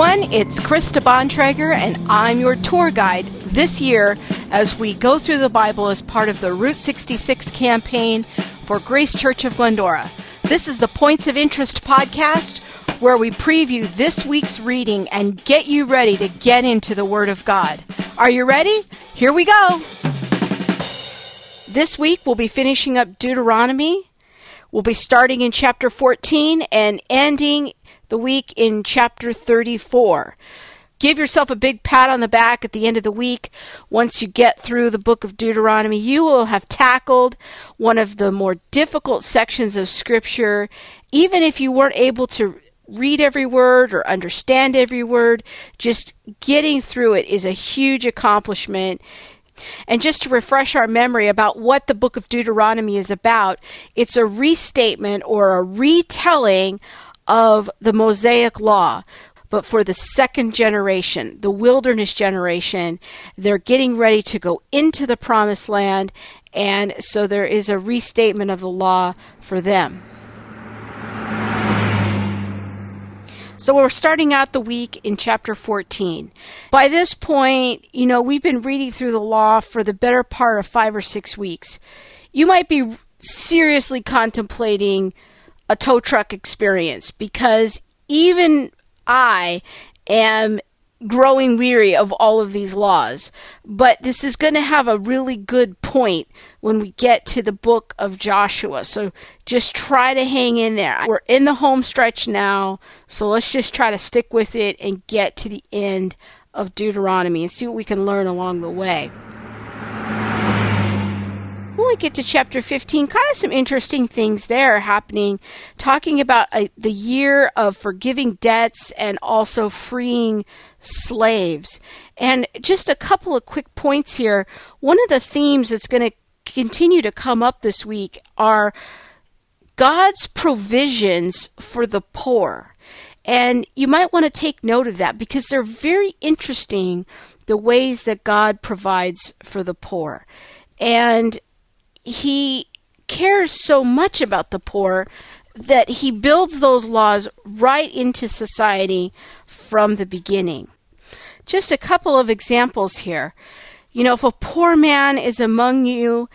everyone. It's Krista Bontrager, and I'm your tour guide this year as we go through the Bible as part of the Route 66 campaign for Grace Church of Glendora. This is the Points of Interest podcast where we preview this week's reading and get you ready to get into the Word of God. Are you ready? Here we go. This week we'll be finishing up Deuteronomy. We'll be starting in chapter 14 and ending the week in chapter 34. Give yourself a big pat on the back at the end of the week. Once you get through the book of Deuteronomy, you will have tackled one of the more difficult sections of Scripture. Even if you weren't able to read every word or understand every word, just getting through it is a huge accomplishment. And just to refresh our memory about what the book of Deuteronomy is about, it's a restatement or a retelling of the Mosaic Law. But for the second generation, the wilderness generation, they're getting ready to go into the promised land, and so there is a restatement of the law for them. So we're starting out the week in chapter 14. By this point, you know, we've been reading through the law for the better part of five or six weeks. You might be seriously contemplating a tow truck experience because even I am growing weary of all of these laws. But this is going to have a really good point when we get to the book of Joshua. So just try to hang in there. We're in the home stretch now, so let's just try to stick with it and get to the end of Deuteronomy and see what we can learn along the way when we get to chapter 15, kind of some interesting things there happening, talking about uh, the year of forgiving debts and also freeing slaves. And just a couple of quick points here. One of the themes that's going to continue to come up this week are God's provisions for the poor. And you might want to take note of that because they're very interesting the ways that God provides for the poor. And he cares so much about the poor that he builds those laws right into society from the beginning. Just a couple of examples here. You know, if a poor man is among you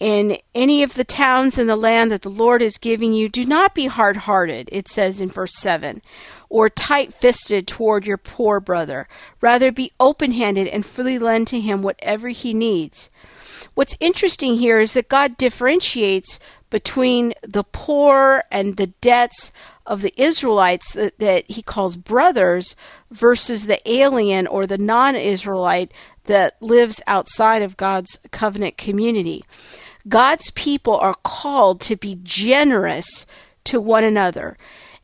in any of the towns in the land that the Lord is giving you, do not be hard hearted, it says in verse 7, or tight fisted toward your poor brother. Rather, be open handed and freely lend to him whatever he needs What's interesting here is that God differentiates between the poor and the debts of the Israelites that, that he calls brothers versus the alien or the non Israelite that lives outside of God's covenant community. God's people are called to be generous to one another.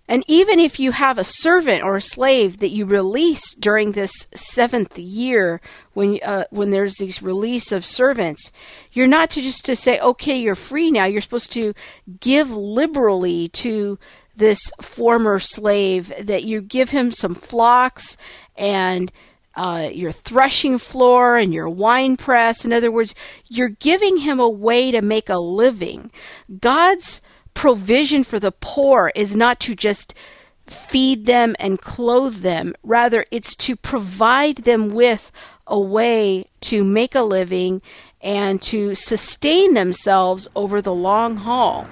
And even if you have a servant or a slave that you release during this seventh year, when uh, when there's these release of servants, you're not to just to say, okay, you're free now. You're supposed to give liberally to this former slave. That you give him some flocks and uh, your threshing floor and your wine press. In other words, you're giving him a way to make a living. God's provision for the poor is not to just feed them and clothe them. Rather, it's to provide them with a way to make a living and to sustain themselves over the long haul.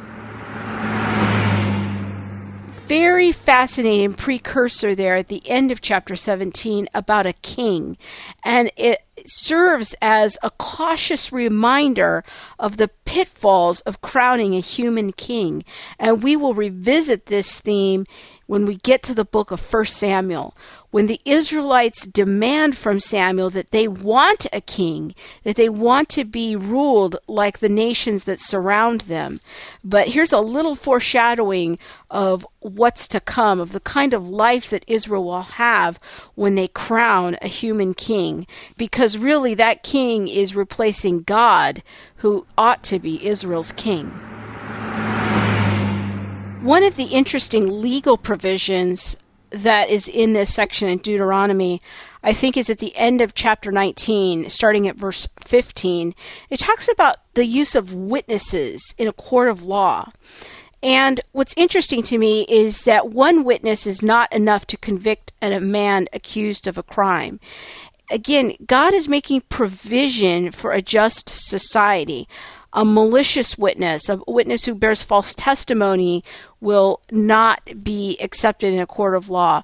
Very fascinating precursor there at the end of chapter 17 about a king. And it serves as a cautious reminder of the pitfalls of crowning a human king. And we will revisit this theme when we get to the book of 1 Samuel, when the Israelites demand from Samuel that they want a king, that they want to be ruled like the nations that surround them. But here's a little foreshadowing of what's to come, of the kind of life that Israel will have when they crown a human king. Because really, that king is replacing God, who ought to be Israel's king. One of the interesting legal provisions that is in this section in Deuteronomy, I think, is at the end of chapter 19, starting at verse 15. It talks about the use of witnesses in a court of law. And what's interesting to me is that one witness is not enough to convict a man accused of a crime. Again, God is making provision for a just society. A malicious witness, a witness who bears false testimony, will not be accepted in a court of law.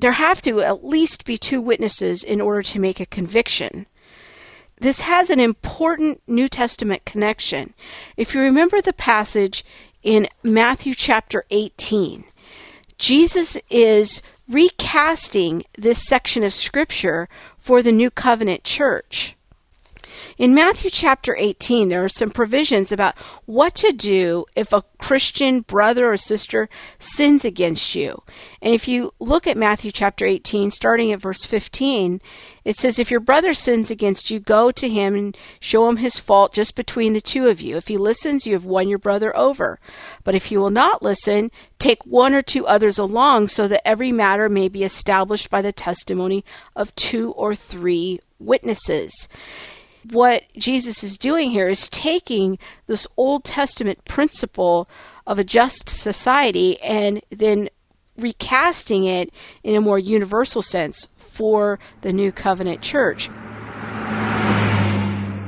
There have to at least be two witnesses in order to make a conviction this has an important New Testament connection. If you remember the passage in Matthew chapter 18. Jesus is recasting this section of Scripture for the New Covenant church. In Matthew chapter 18, there are some provisions about what to do if a Christian brother or sister sins against you. And if you look at Matthew chapter 18, starting at verse 15, it says, If your brother sins against you, go to him and show him his fault just between the two of you. If he listens, you have won your brother over. But if he will not listen, take one or two others along, so that every matter may be established by the testimony of two or three witnesses. What Jesus is doing here is taking this Old Testament principle of a just society and then recasting it in a more universal sense for the New Covenant Church.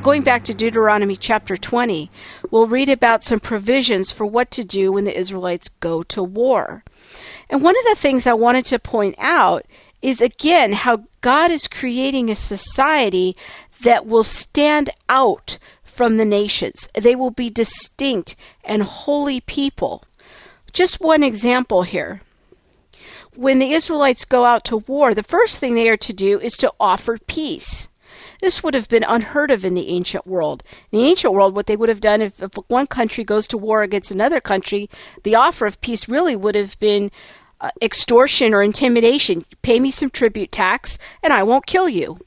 Going back to Deuteronomy chapter 20, we'll read about some provisions for what to do when the Israelites go to war. And one of the things I wanted to point out is again how God is creating a society that will stand out from the nations. They will be distinct and holy people. Just one example here when the Israelites go out to war, the first thing they are to do is to offer peace. This would have been unheard of in the ancient world. In the ancient world, what they would have done if, if one country goes to war against another country, the offer of peace really would have been uh, extortion or intimidation. Pay me some tribute tax, and I won't kill you.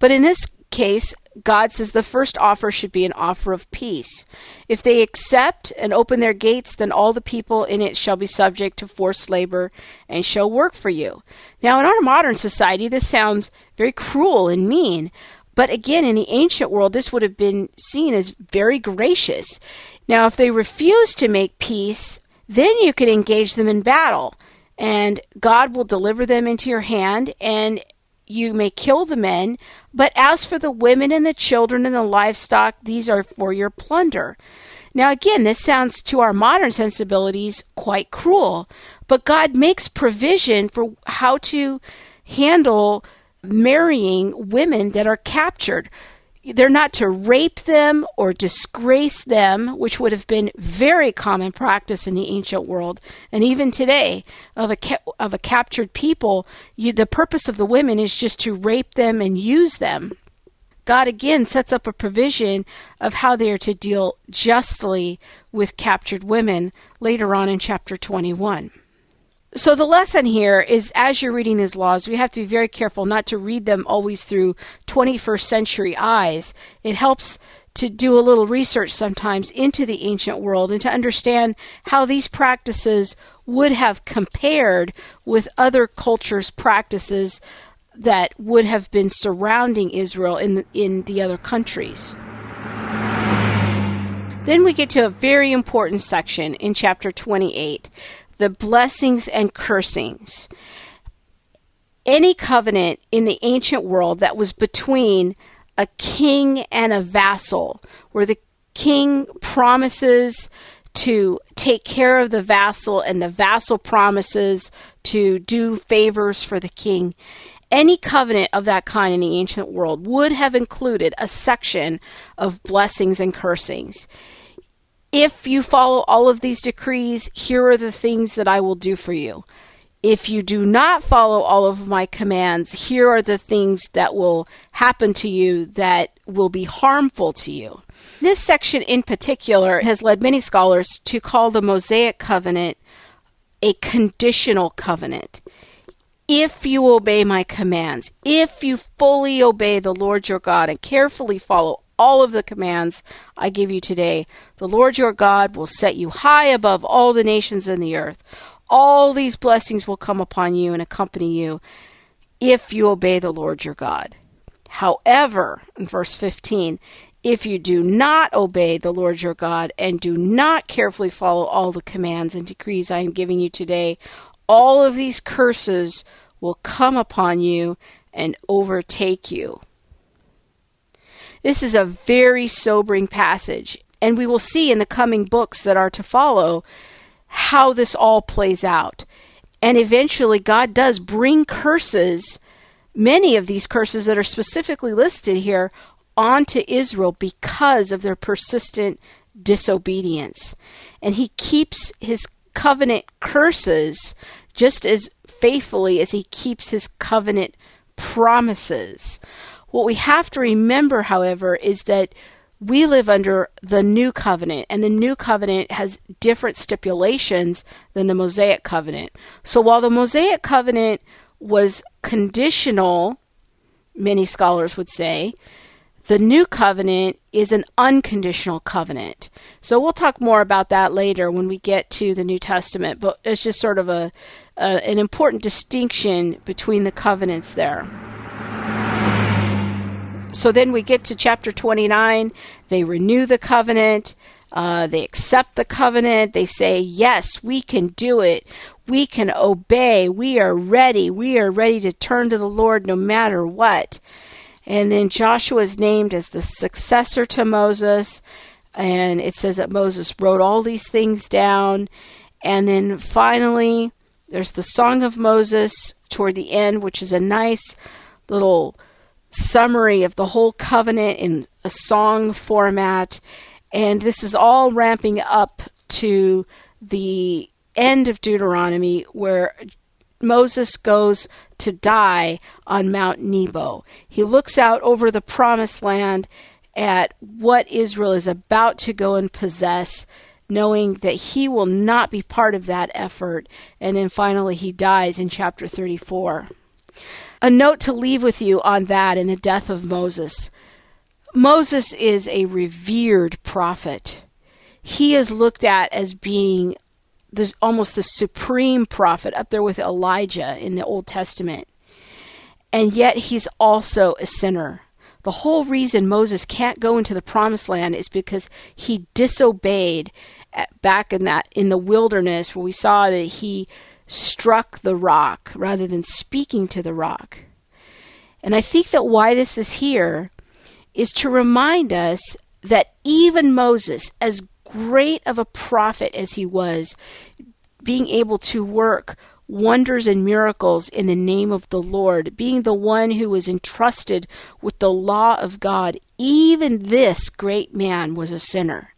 But in this case, God says the first offer should be an offer of peace. If they accept and open their gates, then all the people in it shall be subject to forced labor and shall work for you. Now, in our modern society, this sounds very cruel and mean, but again, in the ancient world, this would have been seen as very gracious. Now, if they refuse to make peace, then you can engage them in battle, and God will deliver them into your hand, and you may kill the men, but as for the women and the children and the livestock, these are for your plunder. Now, again, this sounds to our modern sensibilities quite cruel, but God makes provision for how to handle marrying women that are captured they're not to rape them or disgrace them, which would have been very common practice in the ancient world, and even today of a ca- of a captured people. You, the purpose of the women is just to rape them and use them. God again sets up a provision of how they are to deal justly with captured women later on in chapter 21. So the lesson here is as you're reading these laws, we have to be very careful not to read them always through 21st century eyes. It helps to do a little research sometimes into the ancient world and to understand how these practices would have compared with other cultures' practices that would have been surrounding Israel in the, in the other countries. Then we get to a very important section in chapter 28 the blessings and cursings. Any covenant in the ancient world that was between a king and a vassal, where the king promises to take care of the vassal and the vassal promises to do favors for the king. Any covenant of that kind in the ancient world would have included a section of blessings and cursings if you follow all of these decrees, here are the things that I will do for you. If you do not follow all of my commands, here are the things that will happen to you that will be harmful to you. This section in particular has led many scholars to call the Mosaic covenant a conditional covenant. If you obey my commands, if you fully obey the Lord your God and carefully follow all of the commands I give you today. The Lord your God will set you high above all the nations in the earth. All these blessings will come upon you and accompany you if you obey the Lord your God. However, in verse 15, if you do not obey the Lord your God and do not carefully follow all the commands and decrees I am giving you today, all of these curses will come upon you and overtake you. This is a very sobering passage, and we will see in the coming books that are to follow how this all plays out. And eventually, God does bring curses, many of these curses that are specifically listed here, onto Israel because of their persistent disobedience. And He keeps His covenant curses just as faithfully as He keeps His covenant promises. What we have to remember, however, is that we live under the new covenant, and the new covenant has different stipulations than the Mosaic covenant. So while the Mosaic covenant was conditional, many scholars would say, the new covenant is an unconditional covenant. So we'll talk more about that later when we get to the New Testament, but it's just sort of a, a an important distinction between the covenants there so then we get to chapter 29. They renew the covenant. Uh, they accept the covenant. They say, Yes, we can do it. We can obey. We are ready. We are ready to turn to the Lord no matter what. And then Joshua is named as the successor to Moses. And it says that Moses wrote all these things down. And then finally, there's the Song of Moses toward the end, which is a nice little summary of the whole covenant in a song format. And this is all ramping up to the end of Deuteronomy where Moses goes to die on Mount Nebo. He looks out over the promised land at what Israel is about to go and possess, knowing that he will not be part of that effort. And then finally, he dies in chapter 34 a note to leave with you on that in the death of Moses. Moses is a revered prophet. He is looked at as being this, almost the supreme prophet up there with Elijah in the Old Testament. And yet he's also a sinner. The whole reason Moses can't go into the promised land is because he disobeyed back in that in the wilderness where we saw that he struck the rock rather than speaking to the rock. And I think that why this is here is to remind us that even Moses, as great of a prophet as he was, being able to work wonders and miracles in the name of the Lord, being the one who was entrusted with the law of God, even this great man was a sinner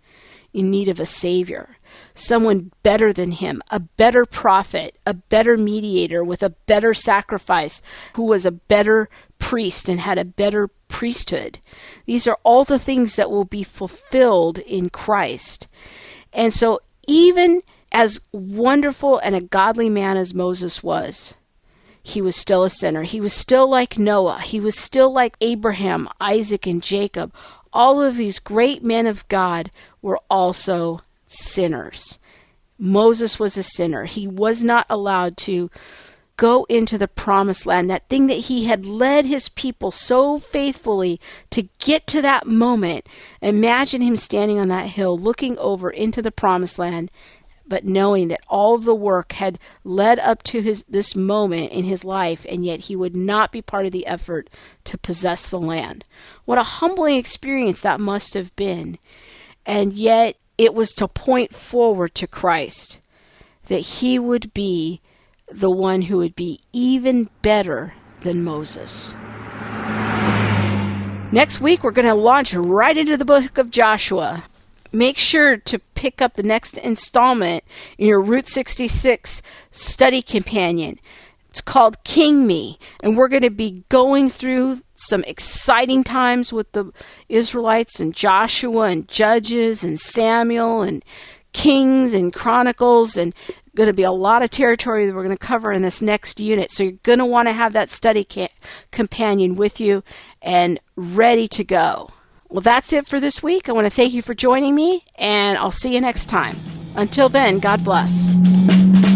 in need of a Savior someone better than him, a better prophet, a better mediator with a better sacrifice, who was a better priest and had a better priesthood. These are all the things that will be fulfilled in Christ. And so, even as wonderful and a godly man as Moses was, he was still a sinner. He was still like Noah. He was still like Abraham, Isaac, and Jacob. All of these great men of God were also sinners. Moses was a sinner. He was not allowed to go into the promised land, that thing that he had led his people so faithfully to get to that moment. Imagine him standing on that hill looking over into the promised land, but knowing that all the work had led up to his this moment in his life and yet he would not be part of the effort to possess the land. What a humbling experience that must have been. And yet it was to point forward to Christ, that he would be the one who would be even better than Moses. Next week, we're going to launch right into the book of Joshua. Make sure to pick up the next installment in your Route 66 study companion. It's called King Me, and we're going to be going through some exciting times with the Israelites and Joshua and Judges and Samuel and Kings and Chronicles and going to be a lot of territory that we're going to cover in this next unit. So you're going to want to have that study ca- companion with you and ready to go. Well, that's it for this week. I want to thank you for joining me, and I'll see you next time. Until then, God bless.